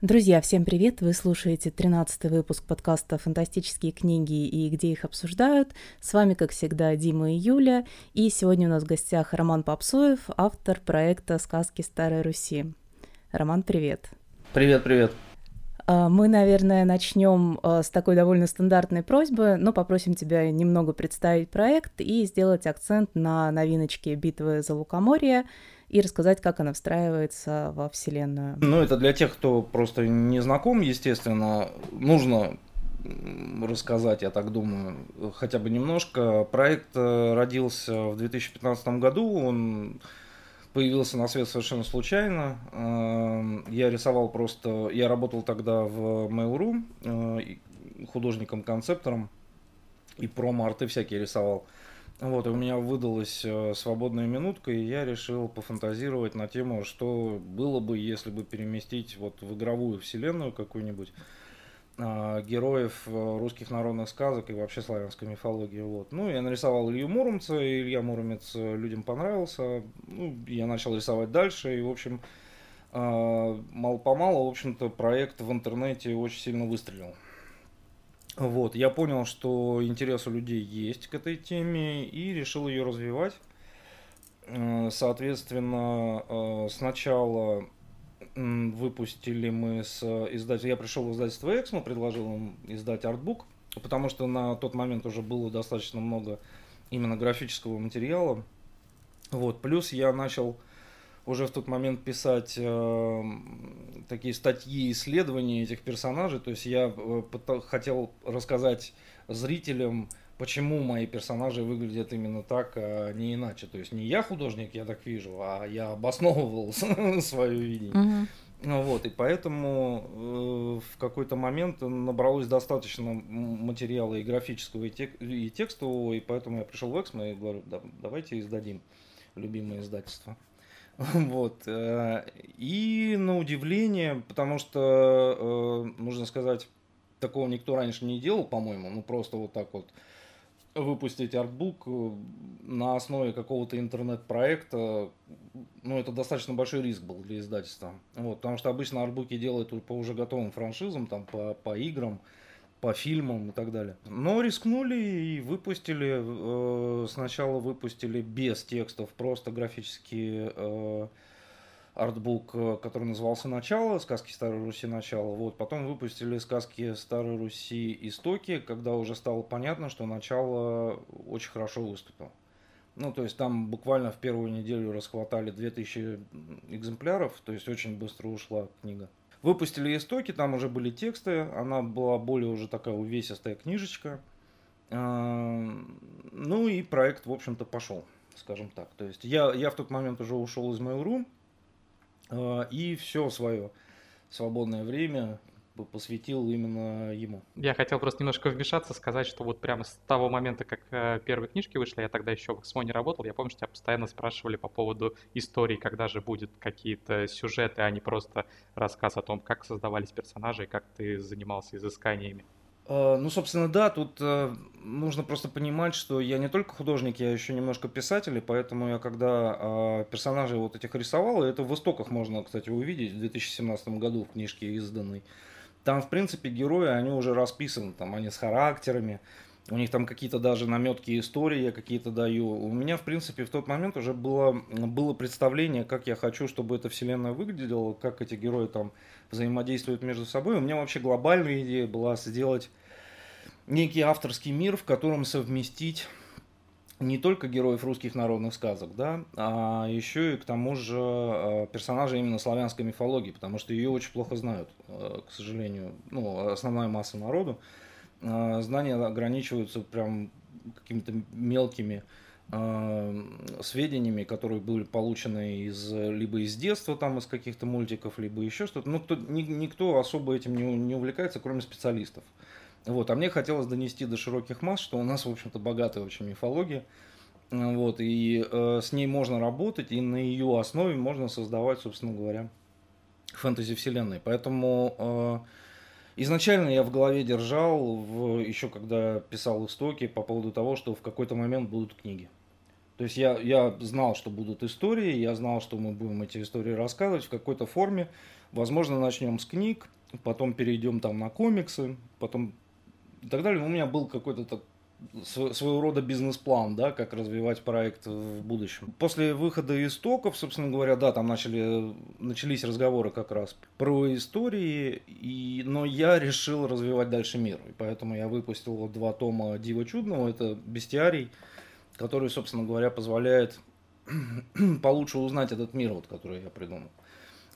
Друзья, всем привет! Вы слушаете 13 выпуск подкаста «Фантастические книги и где их обсуждают». С вами, как всегда, Дима и Юля. И сегодня у нас в гостях Роман Попсоев, автор проекта «Сказки Старой Руси». Роман, привет! Привет, привет! А, мы, наверное, начнем а, с такой довольно стандартной просьбы, но попросим тебя немного представить проект и сделать акцент на новиночке «Битвы за Лукоморье», и рассказать, как она встраивается во Вселенную. Ну, это для тех, кто просто не знаком, естественно, нужно рассказать, я так думаю, хотя бы немножко. Проект э, родился в 2015 году, он появился на свет совершенно случайно. Э, я рисовал просто, я работал тогда в Mail.ru э, художником-концептором и промо-арты всякие рисовал. Вот, и у меня выдалась э, свободная минутка, и я решил пофантазировать на тему, что было бы, если бы переместить вот в игровую вселенную какую-нибудь героев э, русских народных сказок и вообще славянской мифологии. Вот. Ну, я нарисовал Илью Муромца, и Илья Муромец э, людям понравился. Ну, я начал рисовать дальше, и, в общем, э, мало-помалу, в общем-то, проект в интернете очень сильно выстрелил. Вот, я понял, что интерес у людей есть к этой теме и решил ее развивать. Э, соответственно, э, сначала выпустили мы с издателем, я пришел в издательство Эксмо, предложил им издать артбук, потому что на тот момент уже было достаточно много именно графического материала. Вот, плюс я начал уже в тот момент писать э, такие статьи, исследования этих персонажей. То есть я э, хотел рассказать зрителям, почему мои персонажи выглядят именно так, а не иначе. То есть не я художник, я так вижу, а я обосновывал свое видение. Ну, вот, и поэтому э, в какой-то момент набралось достаточно материала и графического, и, тек- и текстового, и поэтому я пришел в Эксмо и говорю, да, давайте издадим любимое издательство. Вот. Э, и на удивление, потому что, э, нужно сказать, такого никто раньше не делал, по-моему, ну просто вот так вот выпустить артбук э, на основе какого-то интернет-проекта, ну, это достаточно большой риск был для издательства. Вот, потому что обычно артбуки делают по уже готовым франшизам, там, по, по играм, по фильмам и так далее. Но рискнули и выпустили, э, сначала выпустили без текстов, просто графический э, артбук, э, который назывался «Начало», «Сказки Старой Руси. Начало». Вот. Потом выпустили «Сказки Старой Руси. Истоки», когда уже стало понятно, что «Начало» очень хорошо выступил. Ну, то есть там буквально в первую неделю расхватали 2000 экземпляров, то есть очень быстро ушла книга. Выпустили истоки, там уже были тексты, она была более уже такая увесистая книжечка. А, ну и проект, в общем-то, пошел, скажем так. То есть я, я в тот момент уже ушел из Mail.ru и все свое свободное время посвятил именно ему. Я хотел просто немножко вмешаться, сказать, что вот прямо с того момента, как э, первые книжки вышли, я тогда еще в СМО не работал, я помню, что тебя постоянно спрашивали по поводу истории, когда же будут какие-то сюжеты, а не просто рассказ о том, как создавались персонажи и как ты занимался изысканиями. Э, ну, собственно, да, тут э, нужно просто понимать, что я не только художник, я еще немножко писатель, и поэтому я когда э, персонажей вот этих рисовал, и это в истоках можно, кстати, увидеть в 2017 году в книжке изданной, там, в принципе, герои, они уже расписаны, там, они с характерами, у них там какие-то даже наметки истории я какие-то даю. У меня, в принципе, в тот момент уже было, было представление, как я хочу, чтобы эта вселенная выглядела, как эти герои там взаимодействуют между собой. У меня вообще глобальная идея была сделать некий авторский мир, в котором совместить не только героев русских народных сказок, да, а еще и к тому же э, персонажей именно славянской мифологии, потому что ее очень плохо знают, э, к сожалению, ну, основная масса народу. Э, знания ограничиваются прям какими-то мелкими сведениями, которые были получены из, либо из детства, там, из каких-то мультиков, либо еще что-то. Ну, кто, ни, никто особо этим не, не увлекается, кроме специалистов. Вот, а мне хотелось донести до широких масс, что у нас, в общем-то, богатая очень мифология. Вот, и э, с ней можно работать, и на ее основе можно создавать, собственно говоря, фэнтези-вселенной. Поэтому э, изначально я в голове держал, в, еще когда писал истоки, по поводу того, что в какой-то момент будут книги. То есть я, я знал, что будут истории, я знал, что мы будем эти истории рассказывать в какой-то форме. Возможно, начнем с книг, потом перейдем там на комиксы, потом и так далее. У меня был какой-то так своего рода бизнес-план, да, как развивать проект в будущем. После выхода истоков, собственно говоря, да, там начали, начались разговоры как раз про истории, и, но я решил развивать дальше мир, и поэтому я выпустил два тома Дива Чудного, это бестиарий, который, собственно говоря, позволяет получше узнать этот мир, вот, который я придумал.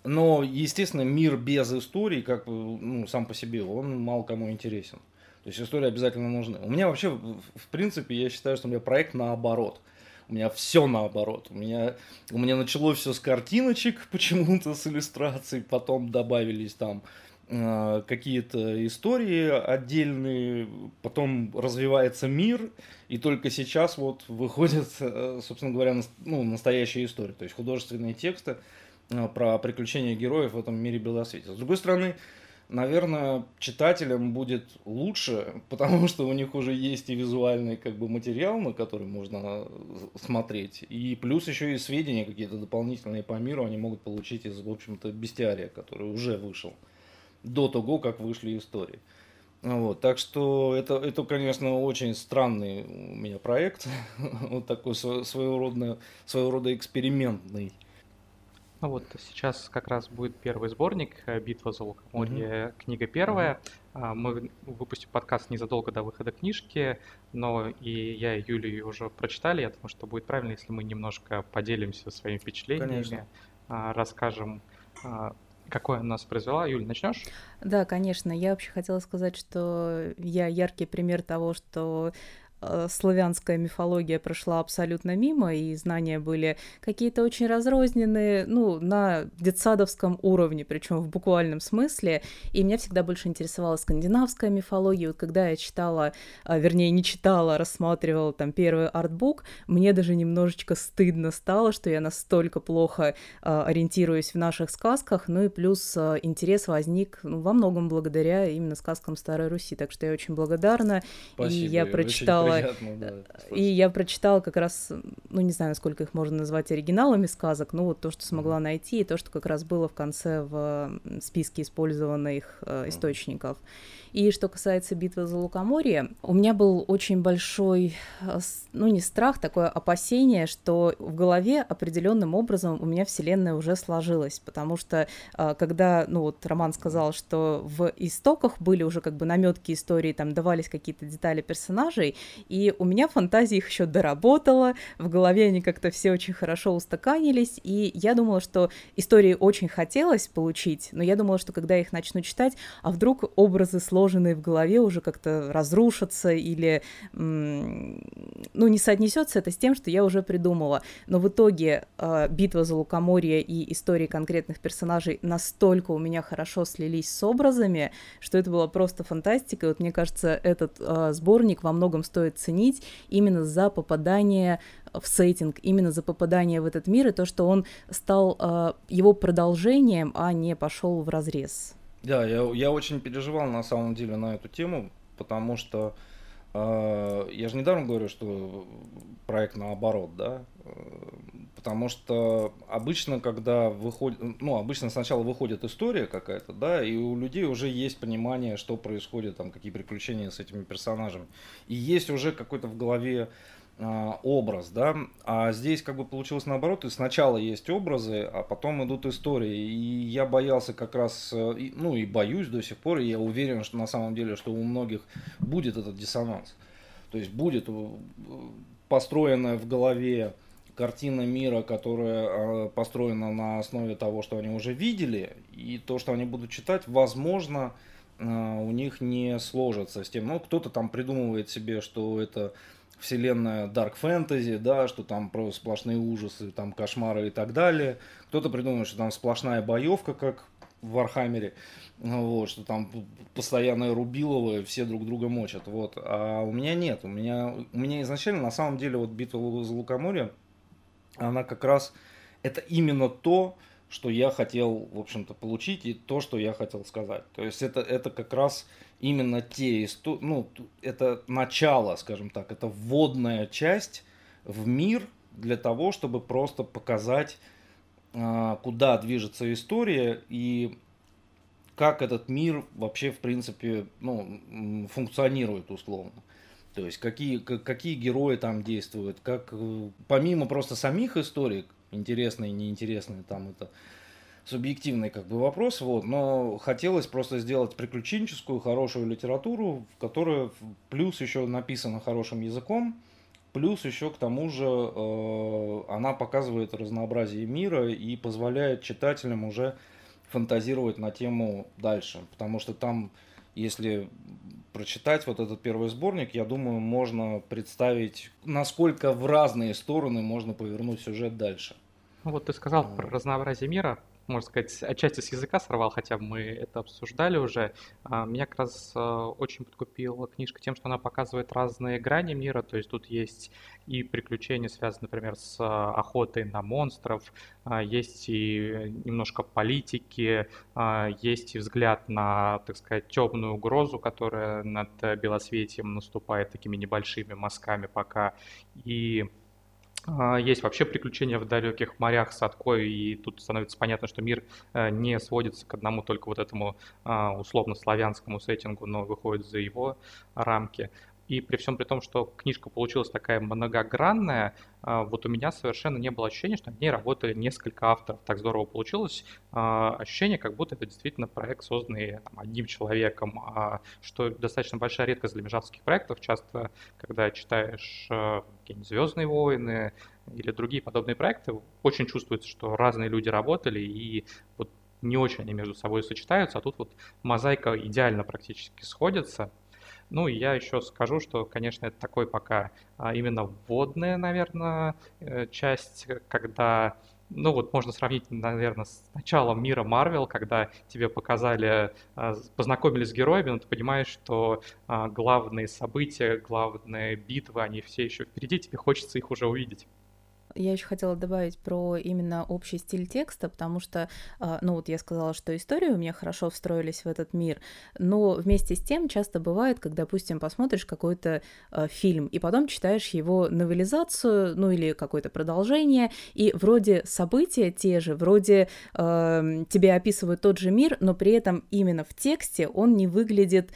Но, естественно, мир без истории, как ну, сам по себе, он мало кому интересен. То есть истории обязательно нужны. У меня вообще, в принципе, я считаю, что у меня проект наоборот. У меня все наоборот. У меня, у меня началось все с картиночек почему-то, с иллюстраций, потом добавились там э, какие-то истории отдельные, потом развивается мир, и только сейчас вот выходят, э, собственно говоря, ну, настоящие истории, то есть художественные тексты э, про приключения героев в этом мире белосвета. С другой стороны, наверное, читателям будет лучше, потому что у них уже есть и визуальный как бы материал, на который можно смотреть, и плюс еще и сведения какие-то дополнительные по миру они могут получить из, в общем-то, бестиария, который уже вышел до того, как вышли истории. Вот, так что это, это, конечно, очень странный у меня проект, вот такой своего рода, своего рода экспериментный. Ну вот сейчас как раз будет первый сборник э, «Битва за Лукоморье», mm-hmm. книга первая. Mm-hmm. Мы выпустим подкаст незадолго до выхода книжки, но и я, и Юля ее уже прочитали. Я думаю, что будет правильно, если мы немножко поделимся своими впечатлениями, Конечно. А, расскажем, а, какое она нас произвела. Юль, начнешь? Да, конечно. Я вообще хотела сказать, что я яркий пример того, что славянская мифология прошла абсолютно мимо, и знания были какие-то очень разрозненные, ну, на детсадовском уровне, причем в буквальном смысле. И меня всегда больше интересовала скандинавская мифология. Вот когда я читала, а, вернее, не читала, а рассматривала там первый артбук, мне даже немножечко стыдно стало, что я настолько плохо а, ориентируюсь в наших сказках, ну и плюс интерес возник ну, во многом благодаря именно сказкам Старой Руси. Так что я очень благодарна. Спасибо, и я прочитала приятно, да. И я прочитала как раз, ну не знаю, насколько их можно назвать оригиналами сказок, но вот то, что смогла найти, и то, что как раз было в конце в списке использованных э, источников. И что касается битвы за Лукоморье, у меня был очень большой, э, ну не страх, такое опасение, что в голове определенным образом у меня вселенная уже сложилась, потому что э, когда, ну вот Роман сказал, что в истоках были уже как бы наметки истории, там давались какие-то детали персонажей, и у меня фантазия их еще доработала, в голове они как-то все очень хорошо устаканились, и я думала, что истории очень хотелось получить, но я думала, что когда я их начну читать, а вдруг образы сложенные в голове уже как-то разрушатся или, ну, не соотнесется это с тем, что я уже придумала. Но в итоге э, битва за Лукоморье и истории конкретных персонажей настолько у меня хорошо слились с образами, что это была просто фантастика. И вот мне кажется, этот э, сборник во многом стоит ценить именно за попадание в сеттинг, именно за попадание в этот мир и то, что он стал э, его продолжением, а не пошел в разрез. Да, я, я очень переживал на самом деле на эту тему, потому что э, я же недавно говорю, что проект наоборот, да, потому что обычно, когда выходит, ну, обычно сначала выходит история какая-то, да, и у людей уже есть понимание, что происходит, там, какие приключения с этими персонажами, и есть уже какой-то в голове а, образ, да, а здесь как бы получилось наоборот, и сначала есть образы, а потом идут истории, и я боялся как раз, э, ну и боюсь до сих пор, и я уверен, что на самом деле, что у многих будет этот диссонанс, то есть будет э, построенная в голове картина мира, которая а, построена на основе того, что они уже видели, и то, что они будут читать, возможно, э, у них не сложится с тем, ну, кто-то там придумывает себе, что это вселенная Dark Fantasy, да, что там просто сплошные ужасы, там кошмары и так далее. Кто-то придумал, что там сплошная боевка, как в Вархаммере, вот, что там постоянное рубилово, все друг друга мочат, вот. А у меня нет, у меня, у меня изначально, на самом деле, вот битва за Лукоморье, она как раз, это именно то, что я хотел, в общем-то, получить и то, что я хотел сказать. То есть это, это как раз именно те, ну, это начало, скажем так, это вводная часть в мир для того, чтобы просто показать а, куда движется история и как этот мир вообще, в принципе, ну, функционирует условно. То есть какие, какие герои там действуют, как э, помимо просто самих историй, интересные, неинтересные, там это субъективный как бы вопрос, вот, но хотелось просто сделать приключенческую, хорошую литературу, в которой плюс еще написана хорошим языком, плюс еще к тому же э, она показывает разнообразие мира и позволяет читателям уже фантазировать на тему дальше, потому что там, если прочитать вот этот первый сборник, я думаю, можно представить, насколько в разные стороны можно повернуть сюжет дальше. Ну вот ты сказал про разнообразие мира, можно сказать, отчасти с языка сорвал, хотя мы это обсуждали уже. А, меня как раз а, очень подкупила книжка тем, что она показывает разные грани мира, то есть тут есть и приключения, связанные, например, с а, охотой на монстров, есть и немножко политики, есть и взгляд на, так сказать, темную угрозу, которая над Белосветием наступает такими небольшими мазками пока, и есть вообще приключения в далеких морях с Аткой, и тут становится понятно, что мир э, не сводится к одному только вот этому а, условно-славянскому сеттингу, но выходит за его рамки. И при всем при том, что книжка получилась такая многогранная, а, вот у меня совершенно не было ощущения, что над ней работали несколько авторов. Так здорово получилось. А, ощущение, как будто это действительно проект, созданный там, одним человеком, а, что достаточно большая редкость для межавских проектов. Часто, когда читаешь какие-нибудь «Звездные войны» или другие подобные проекты, очень чувствуется, что разные люди работали, и вот не очень они между собой сочетаются, а тут вот мозаика идеально практически сходится. Ну, и я еще скажу, что, конечно, это такой пока а, именно вводная, наверное, э, часть, когда ну вот можно сравнить, наверное, с началом мира Марвел, когда тебе показали, а, познакомились с героями, но ты понимаешь, что а, главные события, главные битвы, они все еще впереди, тебе хочется их уже увидеть. Я еще хотела добавить про именно общий стиль текста, потому что, а, ну вот я сказала, что истории у меня хорошо встроились в этот мир, но вместе с тем часто бывает, когда, допустим, посмотришь какой-то а, фильм, и потом читаешь его новелизацию, ну или какое-то продолжение, и вроде события те же, вроде э, тебе описывают тот же мир, но при этом именно в тексте он не выглядит,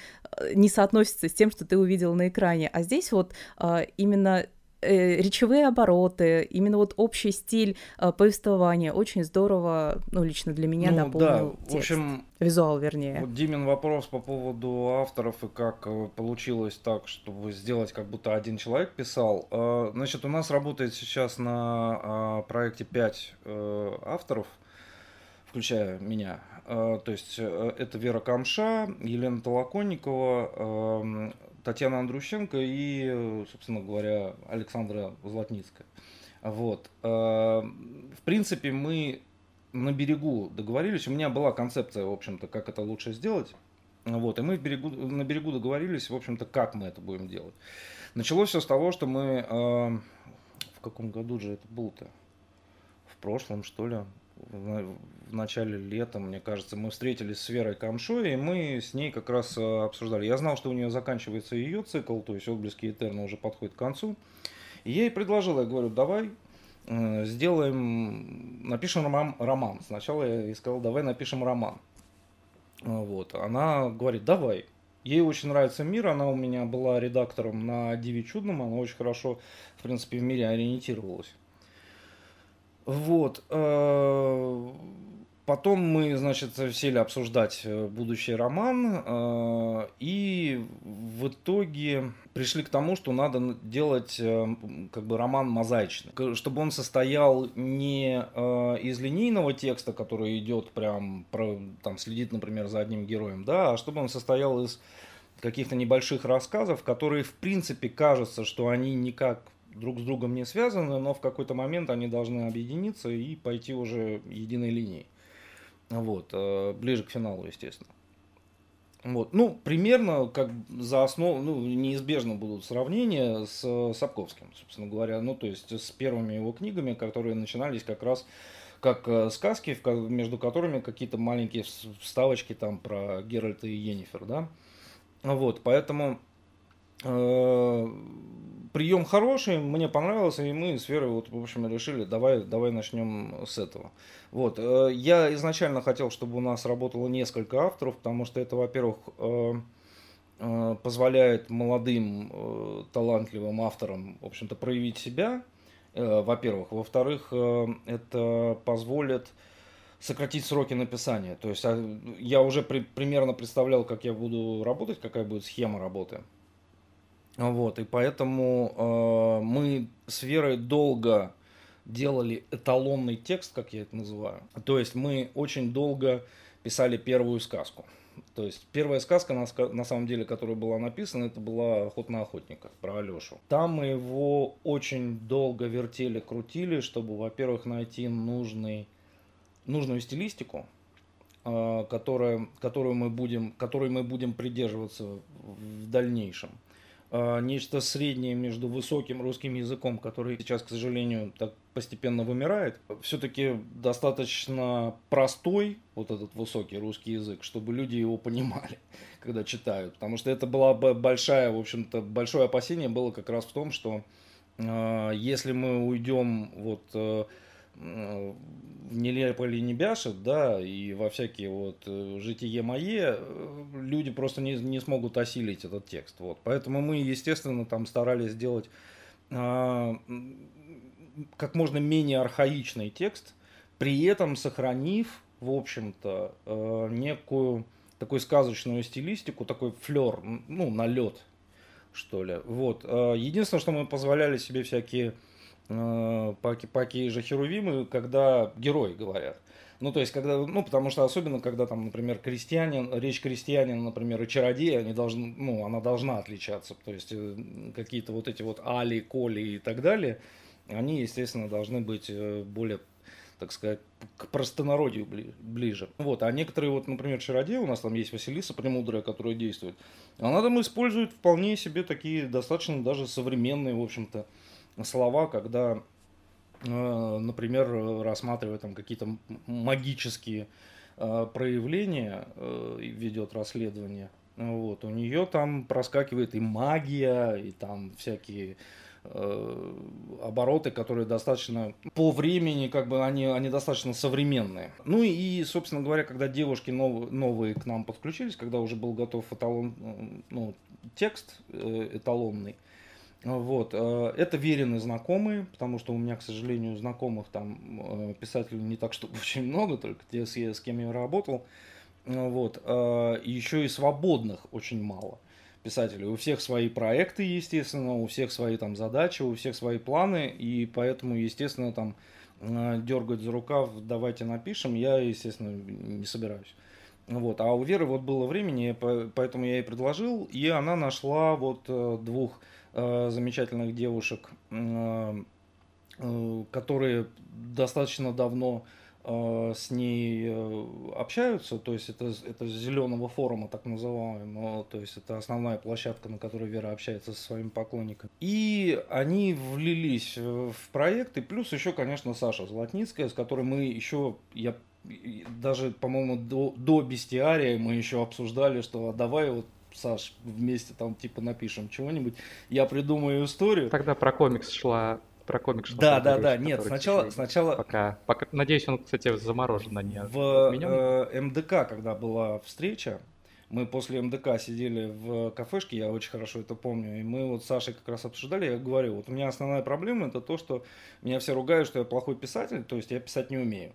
не соотносится с тем, что ты увидел на экране. А здесь вот э, именно э, речевые обороты, именно вот общий стиль э, повествования очень здорово, ну, лично для меня ну, дополнил да, текст. В общем, Визуал, вернее. Вот Димин вопрос по поводу авторов и как э, получилось так, чтобы сделать, как будто один человек писал. Э, значит, у нас работает сейчас на э, проекте 5 авторов, включая меня. То есть это Вера Камша, Елена Толоконникова, эм, Татьяна Андрущенко и, собственно говоря, Александра Златницкая. Вот. Э, в принципе, мы на берегу договорились. У меня была концепция, в общем-то, как это лучше сделать. Вот, и мы берегу, на берегу договорились, в общем-то, как мы это будем делать. Началось все с того, что мы... Э, в каком году же это было-то? В прошлом, что ли? В начале лета, мне кажется, мы встретились с Верой Камшой, и мы с ней как раз э, обсуждали. Я знал, что у нее заканчивается ее цикл, то есть «Отблески Этерна» уже подходит к концу. И я ей предложил, я говорю, давай э, сделаем, напишем роман, роман. Сначала я сказал, давай напишем роман. Вот. Она говорит, давай. Ей очень нравится мир, она у меня была редактором на Диви Чудном, она очень хорошо, в принципе, в мире ориентировалась. Вот. Э, потом мы, значит, сели обсуждать э, будущий роман, э, и в итоге пришли к тому, что надо делать как бы роман мозаичный, чтобы он состоял не из линейного текста, который идет прям, там, следит, например, за одним героем, да, а чтобы он состоял из каких-то небольших рассказов, которые, в принципе, кажется, что они никак друг с другом не связаны, но в какой-то момент они должны объединиться и пойти уже единой линией. Вот, э, ближе к финалу, естественно. Вот. Ну, примерно как за основу, ну, неизбежно будут сравнения с Сапковским, собственно говоря. Ну, то есть с первыми его книгами, которые начинались как раз как э, сказки, между которыми какие-то маленькие вставочки там про Геральта и Енифер, да. Вот, поэтому э, прием хороший, мне понравился, и мы с Верой, вот, в общем, решили, давай, давай начнем с этого. Вот, э, я изначально хотел, чтобы у нас работало несколько авторов, потому что это, во-первых, э, э, позволяет молодым э, талантливым авторам, в общем-то, проявить себя, э, во-первых. Во-вторых, э, это позволит сократить сроки написания. То есть а, я уже при, примерно представлял, как я буду работать, какая будет схема работы. Вот, и поэтому э, мы с Верой долго делали эталонный текст, как я это называю. То есть мы очень долго писали первую сказку. То есть первая сказка, на, на самом деле, которая была написана, это была «Охот на охотниках» про Алешу. Там мы его очень долго вертели, крутили, чтобы, во-первых, найти нужный нужную стилистику, а, которая, которую, мы будем, которой мы будем придерживаться в дальнейшем. А, нечто среднее между высоким русским языком, который сейчас, к сожалению, так постепенно вымирает, все-таки достаточно простой вот этот высокий русский язык, чтобы люди его понимали, когда читают. Потому что это была большая, в общем-то, большое опасение было как раз в том, что э, если мы уйдем вот э, в нелепо не бяшет, да, и во всякие вот э, житие мое, э, люди просто не, не смогут осилить этот текст. Вот. Поэтому мы, естественно, там старались сделать а, как можно менее архаичный текст, при этом сохранив, в общем-то, э, некую такую сказочную стилистику, такой флер, ну, налет, что ли. Вот. Единственное, что мы позволяли себе всякие паки же херувимы, когда герои говорят. Ну, то есть, когда, ну, потому что особенно, когда там, например, крестьянин, речь крестьянина, например, и чародея, они должны, ну, она должна отличаться. То есть, э, какие-то вот эти вот али, коли и так далее, они, естественно, должны быть э, более, так сказать, к простонародью ближе. Вот, а некоторые, вот, например, чародеи, у нас там есть Василиса Премудрая, которая действует, она там использует вполне себе такие достаточно даже современные, в общем-то, слова, когда, э, например, рассматривая там какие-то магические э, проявления, э, ведет расследование, вот, у нее там проскакивает и магия, и там всякие обороты, которые достаточно по времени, как бы они, они достаточно современные. Ну и, собственно говоря, когда девушки нов, новые к нам подключились, когда уже был готов эталон, ну, текст эталонный, вот. Э, это веренные знакомые, потому что у меня, к сожалению, знакомых там э, писателей не так, чтобы очень много, только те, с кем я работал. Вот. Э, еще и свободных очень мало писателей. У всех свои проекты, естественно, у всех свои там задачи, у всех свои планы, и поэтому, естественно, там дергать за рукав, давайте напишем, я, естественно, не собираюсь. Вот. А у Веры вот было времени, поэтому я ей предложил, и она нашла вот двух Э, замечательных девушек, э, э, которые достаточно давно с ней общаются, то есть это, это зеленого форума так называемого, то есть это основная площадка, на которой Вера общается со своими поклонниками. И они влились в проект, и плюс еще, конечно, Саша Золотницкая, с которой мы еще, я даже, по-моему, до, до бестиария мы еще обсуждали, что а давай вот Саш, вместе там типа напишем чего-нибудь, я придумаю историю. Тогда про комикс шла про комикс. Да, да, да, нет, сначала, сначала... Пока, пока, надеюсь, он, кстати, заморожен, а не В э, МДК, когда была встреча, мы после МДК сидели в кафешке, я очень хорошо это помню, и мы вот с Сашей как раз обсуждали, я говорю, вот у меня основная проблема это то, что меня все ругают, что я плохой писатель, то есть я писать не умею,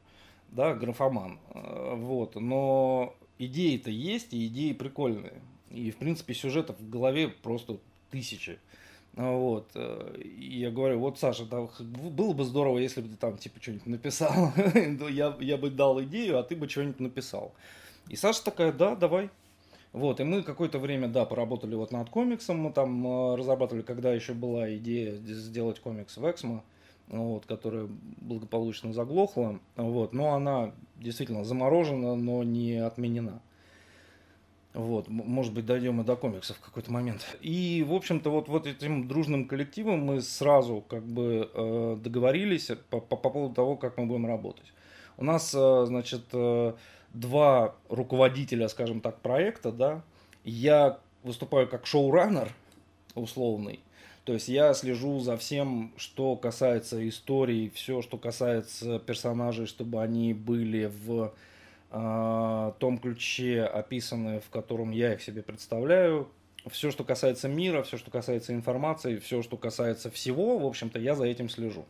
да, графоман, э, вот, но идеи-то есть, и идеи прикольные. И, в принципе, сюжетов в голове просто тысячи. Вот. Э, и я говорю, вот, Саша, да, было бы здорово, если бы ты там, типа, что-нибудь написал. я, я бы дал идею, а ты бы что-нибудь написал. И Саша такая, да, давай. Вот, и мы какое-то время, да, поработали вот над комиксом, мы там э, разрабатывали, когда еще была идея сделать комикс в Эксмо, вот, которая благополучно заглохла, вот, но она действительно заморожена, но не отменена. Вот, может быть, дойдем и до комиксов в какой-то момент. И, в общем-то, вот, вот этим дружным коллективом мы сразу как бы э, договорились по, по, по поводу того, как мы будем работать. У нас, э, значит, э, два руководителя, скажем так, проекта, да. Я выступаю как шоураннер, условный. То есть я слежу за всем, что касается истории, все, что касается персонажей, чтобы они были в том ключе описаны, в котором я их себе представляю. Все, что касается мира, все, что касается информации, все, что касается всего, в общем-то, я за этим слежу.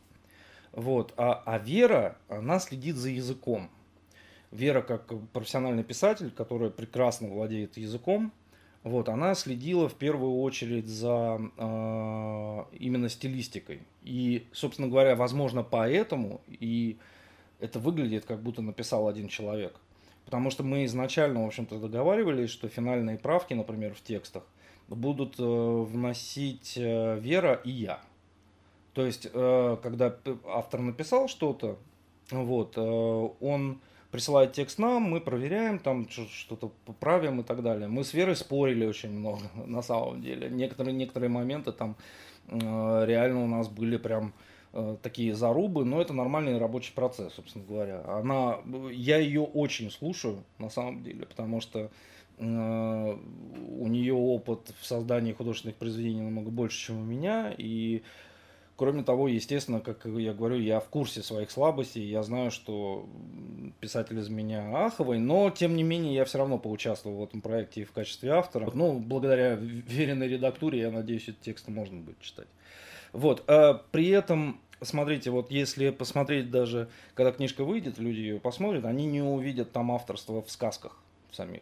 Вот. А, а Вера, она следит за языком. Вера, как профессиональный писатель, который прекрасно владеет языком, вот, она следила в первую очередь за э, именно стилистикой. И, собственно говоря, возможно, поэтому и это выглядит, как будто написал один человек. Потому что мы изначально, в общем-то, договаривались, что финальные правки, например, в текстах, будут э, вносить э, Вера и я. То есть, э, когда автор написал что-то, вот, он присылает текст нам, мы проверяем, там что-то поправим и так далее. Мы с Верой спорили очень много, на самом деле. Некоторые, некоторые моменты там реально у нас были прям такие зарубы, но это нормальный рабочий процесс, собственно говоря. Она, я ее очень слушаю, на самом деле, потому что э, у нее опыт в создании художественных произведений намного больше, чем у меня, и Кроме того, естественно, как я говорю, я в курсе своих слабостей, я знаю, что писатель из меня аховый, но тем не менее я все равно поучаствовал в этом проекте в качестве автора. Ну, благодаря веренной редактуре, я надеюсь, эти тексты можно будет читать. Вот, а при этом смотрите, вот если посмотреть даже, когда книжка выйдет, люди ее посмотрят, они не увидят там авторство в сказках самих.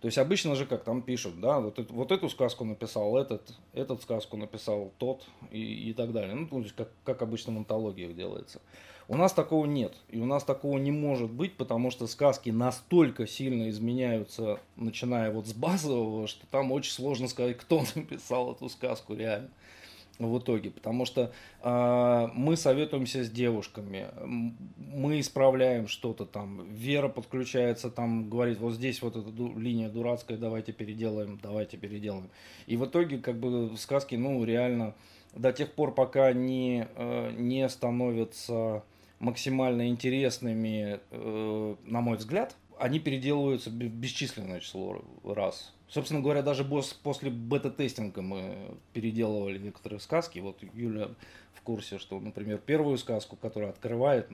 То есть обычно же как там пишут, да, вот, это, вот эту сказку написал этот, этот сказку написал тот и, и так далее. Ну, то есть как, как обычно в антологиях делается. У нас такого нет. И у нас такого не может быть, потому что сказки настолько сильно изменяются, начиная вот с базового, что там очень сложно сказать, кто написал эту сказку реально в итоге, потому что э, мы советуемся с девушками, мы исправляем что-то там, Вера подключается там, говорит, вот здесь вот эта ду- линия дурацкая, давайте переделаем, давайте переделаем. И в итоге как бы сказки, ну реально, до тех пор, пока не, э, не становятся максимально интересными, э, на мой взгляд, они переделываются бесчисленное число раз. Собственно говоря, даже после бета-тестинга мы переделывали некоторые сказки. Вот Юля в курсе, что, например, первую сказку, которая открывает,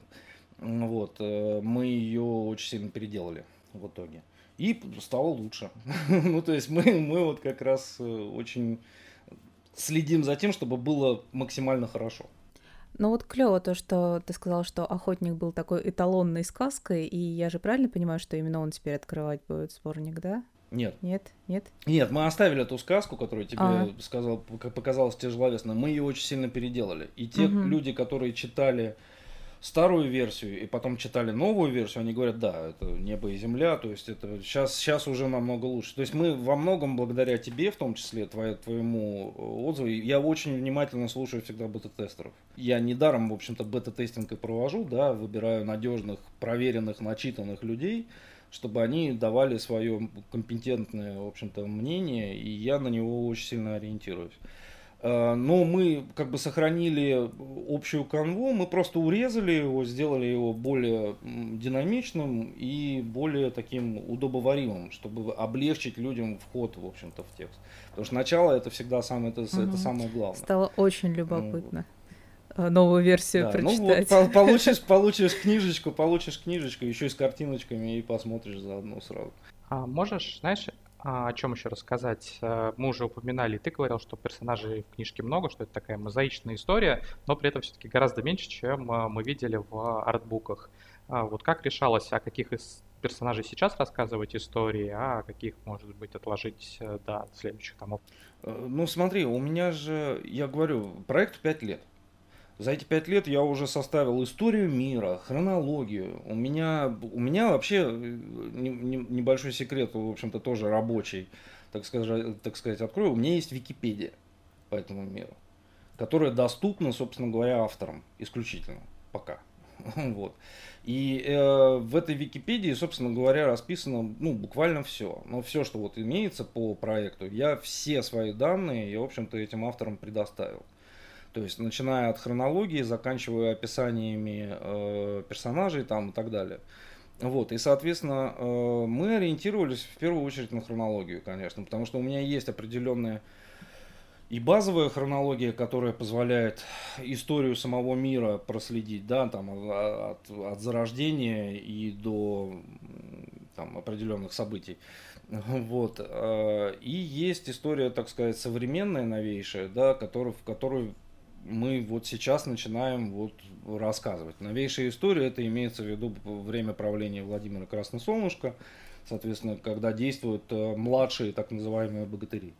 вот, э, мы ее очень сильно переделали в итоге. И стало лучше. ну, то есть мы, мы вот как раз э, очень следим за тем, чтобы было максимально хорошо. Ну вот клево то, что ты сказал, что охотник был такой эталонной сказкой, и я же правильно понимаю, что именно он теперь открывать будет сборник, да? Нет. Нет, нет. Нет, мы оставили эту сказку, которую тебе а. сказал, показалось тяжеловесно. Мы ее очень сильно переделали. И те угу. люди, которые читали старую версию и потом читали новую версию, они говорят, да, это небо и земля, то есть это сейчас, сейчас уже намного лучше. То есть мы во многом благодаря тебе, в том числе твоя, твоему отзыву, я очень внимательно слушаю всегда бета-тестеров. Я недаром, в общем-то, бета-тестинг и провожу, да, выбираю надежных, проверенных, начитанных людей, чтобы они давали свое компетентное, в общем-то, мнение, и я на него очень сильно ориентируюсь. Э, но мы как бы сохранили общую канву, мы просто урезали его, сделали его более динамичным и более таким удобоваримым, чтобы облегчить людям вход, в общем-то, в текст. Потому что начало это всегда самое, это, угу. это самое главное. Стало очень любопытно. Ну, новую версию да, прочитать. Ну вот получишь, получишь книжечку, получишь книжечку, еще и с картиночками и посмотришь заодно сразу. А можешь, знаешь, а, о чем еще рассказать? Э, мы уже упоминали, ты говорил, что персонажей в книжке много, что это такая мозаичная история, но при этом все-таки гораздо меньше, чем э, мы видели в артбуках. А вот как решалось, о каких из персонажей сейчас рассказывать истории, а каких, может быть, отложить э, до следующих томов? Ну смотри, у меня же, я говорю, проект 5 лет. За эти пять лет я уже составил историю мира, хронологию. У меня, у меня вообще э, не, не, небольшой секрет, в общем-то, тоже рабочий, так сказать, так сказать, открою. У меня есть Википедия по этому миру, которая доступна, собственно говоря, авторам исключительно пока. Вот. И э, в этой Википедии, собственно говоря, расписано ну, буквально все. Но все, что вот имеется по проекту, я все свои данные, я, в общем-то, этим авторам предоставил. То есть, начиная от хронологии, заканчивая описаниями э, персонажей там и так далее. Вот, и, соответственно, э, мы ориентировались в первую очередь на хронологию, конечно, потому что у меня есть определенная и базовая хронология, которая позволяет историю самого мира проследить, да, там от, от зарождения и до там, определенных событий. Вот. Э, и есть история, так сказать, современная, новейшая, да, который, в которую мы вот сейчас начинаем вот рассказывать. Новейшая история, это имеется в виду время правления Владимира Красносолнышко, соответственно, когда действуют э, младшие так называемые богатыри.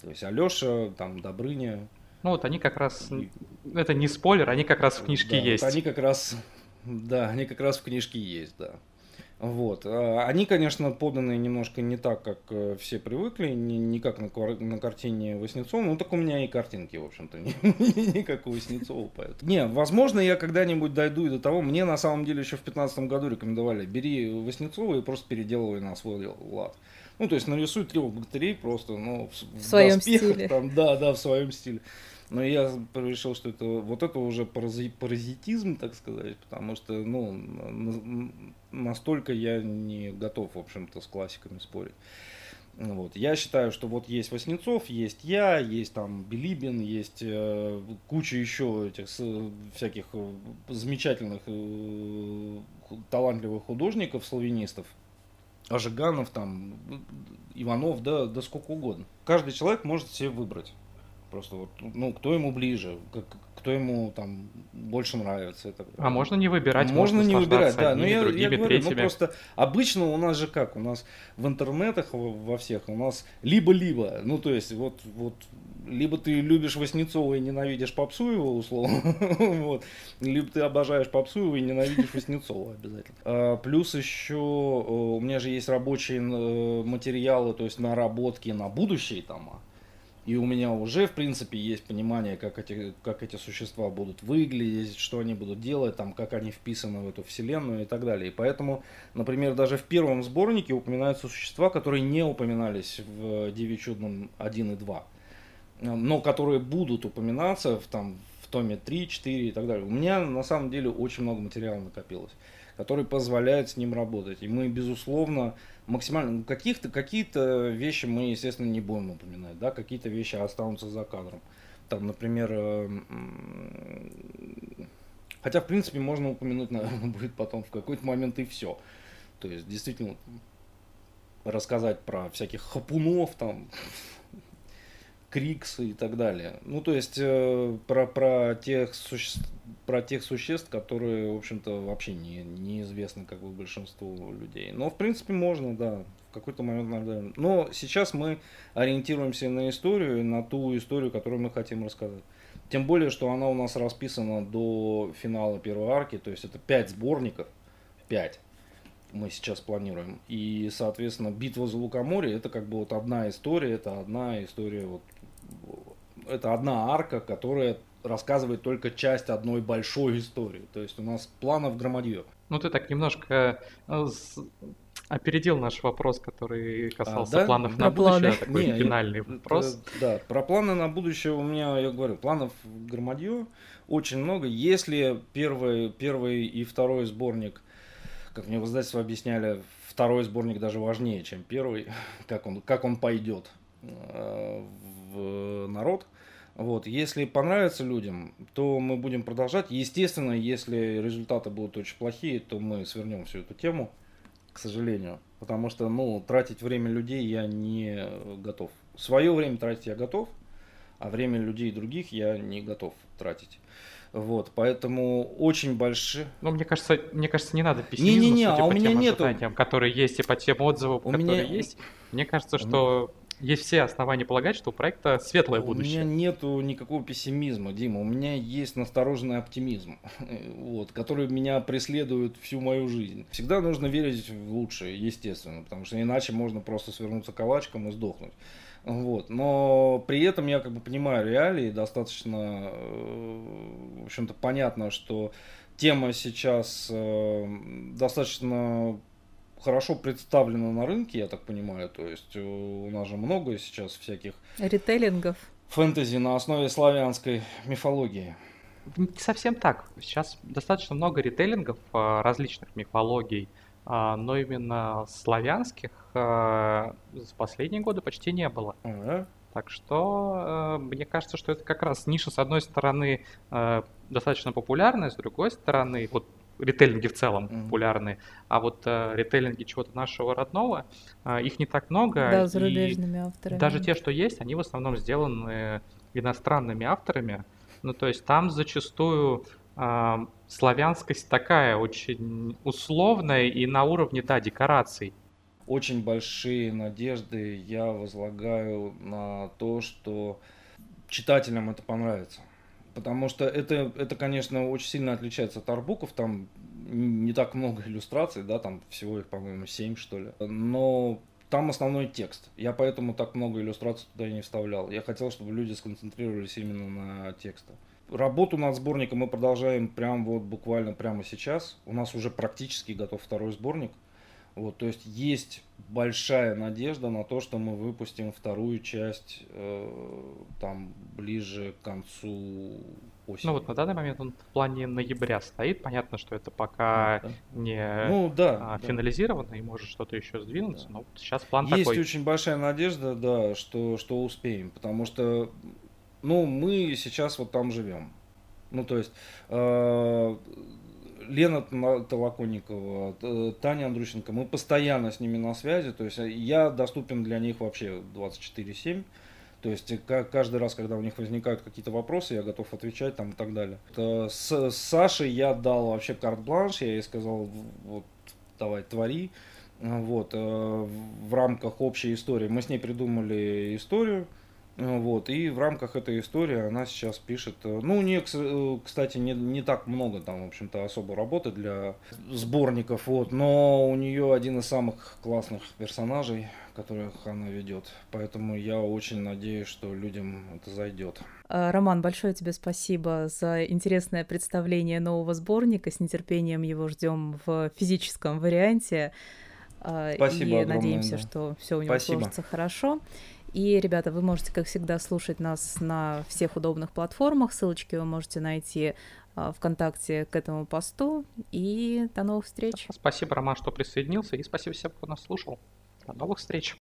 То есть Алеша, там, Добрыня. Ну вот они как раз, это не спойлер, они как раз в книжке да, есть. Вот они как раз, да, они как раз в книжке есть, да. Вот. А, они, конечно, поданы немножко не так, как э, все привыкли, не, не как на, на картине Васнецова, ну так у меня и картинки, в общем-то, не, не как у Васнецова. Поэтому. Не, возможно, я когда-нибудь дойду и до того, мне на самом деле еще в 2015 году рекомендовали, бери Васнецова и просто переделывай на свой лад. Ну, то есть нарисуй трех богатырей просто, ну, в, в своем доспехах, стиле. Там, да, да, в своем стиле. Но я решил, что это вот это уже паразитизм, так сказать, потому что, ну, настолько я не готов, в общем-то, с классиками спорить. Вот. Я считаю, что вот есть Васнецов, есть я, есть там Билибин, есть э, куча еще этих с, всяких э, замечательных э, талантливых художников, славянистов, Ажиганов, там, Иванов, да, да сколько угодно. Каждый человек может себе выбрать. Просто вот, ну, кто ему ближе, как, кто ему там больше нравится. Это, а можно не выбирать, можно не выбирать, да. Но я, другими, я говорю, третьими. ну просто обычно у нас же как, у нас в интернетах во всех у нас либо-либо, ну то есть вот вот либо ты любишь Васнецова и ненавидишь Попсуева, условно, вот, либо ты обожаешь Попсуева и ненавидишь Васнецова обязательно. А, плюс еще у меня же есть рабочие э, материалы, то есть наработки на будущие тома. И у меня уже, в принципе, есть понимание, как эти, как эти существа будут выглядеть, что они будут делать, там, как они вписаны в эту вселенную и так далее. И поэтому, например, даже в первом сборнике упоминаются существа, которые не упоминались в Диви Чудном 1 и 2, но которые будут упоминаться в, там, в томе 3, 4 и так далее. У меня, на самом деле, очень много материала накопилось, который позволяет с ним работать. И мы, безусловно, максимально ну, каких-то какие-то вещи мы, естественно, не будем упоминать, да, какие-то вещи останутся за кадром. Там, например, э, хотя, в принципе, можно упомянуть, наверное, будет потом в какой-то момент и все. То есть, действительно, рассказать про всяких хапунов, там, Крикс и так далее. Ну, то есть, э, про, про, тех существ, про тех существ, которые, в общем-то, вообще не, неизвестны как бы большинству людей. Но, в принципе, можно, да, в какой-то момент, наверное. Но сейчас мы ориентируемся на историю, на ту историю, которую мы хотим рассказать. Тем более, что она у нас расписана до финала первой арки, то есть это пять сборников, пять мы сейчас планируем. И, соответственно, битва за Лукоморье это как бы вот одна история, это одна история вот это одна арка, которая рассказывает только часть одной большой истории. То есть у нас планов громадье. Ну ты так немножко э, опередил наш вопрос, который касался а, да? планов на будущее, такой Не, финальный это, вопрос. Да, про планы на будущее у меня, я говорю, планов громадье очень много. Если первый, первый и второй сборник, как мне в издательстве объясняли, второй сборник даже важнее, чем первый, как он, как он пойдет э, в народ. Вот. Если понравится людям, то мы будем продолжать. Естественно, если результаты будут очень плохие, то мы свернем всю эту тему, к сожалению. Потому что, ну, тратить время людей я не готов. Свое время тратить я готов, а время людей других я не готов тратить. Вот, поэтому очень большие. Ну, мне кажется, мне кажется, не надо пессимизма, не, не, не, а у меня нету... которые есть, и по тем отзывам, у которые меня... есть. Мне кажется, что есть все основания полагать, что у проекта светлое будущее. У меня нету никакого пессимизма, Дима. У меня есть настороженный оптимизм, вот, который меня преследует всю мою жизнь. Всегда нужно верить в лучшее, естественно, потому что иначе можно просто свернуться калачком и сдохнуть. Вот. Но при этом я как бы понимаю реалии, достаточно, э, в общем-то, понятно, что тема сейчас э, достаточно хорошо представлена на рынке, я так понимаю. То есть э, у нас же много сейчас всяких... Ритейлингов. Фэнтези на основе славянской мифологии. Не совсем так. Сейчас достаточно много ритейлингов а, различных мифологий, а, но именно славянских а, за последние годы почти не было. Ага. Так что э, мне кажется, что это как раз ниша, с одной стороны, э, достаточно популярная, с другой стороны, вот ритейлинги в целом mm-hmm. популярны, а вот э, ритейлинги чего-то нашего родного, э, их не так много. Да, зарубежными авторами. Даже те, что есть, они в основном сделаны иностранными авторами. Ну, то есть там зачастую э, славянскость такая очень условная и на уровне, да, декораций очень большие надежды я возлагаю на то, что читателям это понравится. Потому что это, это, конечно, очень сильно отличается от арбуков. Там не так много иллюстраций, да, там всего их, по-моему, 7, что ли. Но там основной текст. Я поэтому так много иллюстраций туда не вставлял. Я хотел, чтобы люди сконцентрировались именно на тексте. Работу над сборником мы продолжаем прям вот буквально прямо сейчас. У нас уже практически готов второй сборник. Вот, то есть есть большая надежда на то, что мы выпустим вторую часть э, там ближе к концу осени. Ну вот на данный момент он в плане ноября стоит. Понятно, что это пока да. не ну, да, а, финализировано да. и может что-то еще сдвинуться. Да. Но вот сейчас план есть такой. Есть очень большая надежда, да, что, что успеем. Потому что ну, мы сейчас вот там живем. Ну, то есть э, Лена Толоконникова, Таня Андрющенко, мы постоянно с ними на связи, то есть э, я доступен для них вообще 24-7. То есть э, каждый раз, когда у них возникают какие-то вопросы, я готов отвечать там и так далее. С, с Сашей я дал вообще карт-бланш, я ей сказал, вот, давай, твори. Вот, э, в рамках общей истории. Мы с ней придумали историю, вот, и в рамках этой истории она сейчас пишет, э, ну, у нее, э, кстати, не, не так много там, в общем-то, особо работы для сборников, вот, но у нее один из самых классных персонажей, которых она ведет. Поэтому я очень надеюсь, что людям это зайдет. Роман, большое тебе спасибо за интересное представление нового сборника. С нетерпением его ждем в физическом варианте. Спасибо. И огромное, надеемся, да. что все у него Спасибо. сложится хорошо. И, ребята, вы можете, как всегда, слушать нас на всех удобных платформах. Ссылочки вы можете найти а, ВКонтакте к этому посту. И до новых встреч. Спасибо, Роман, что присоединился. И спасибо всем, кто нас слушал. До новых встреч.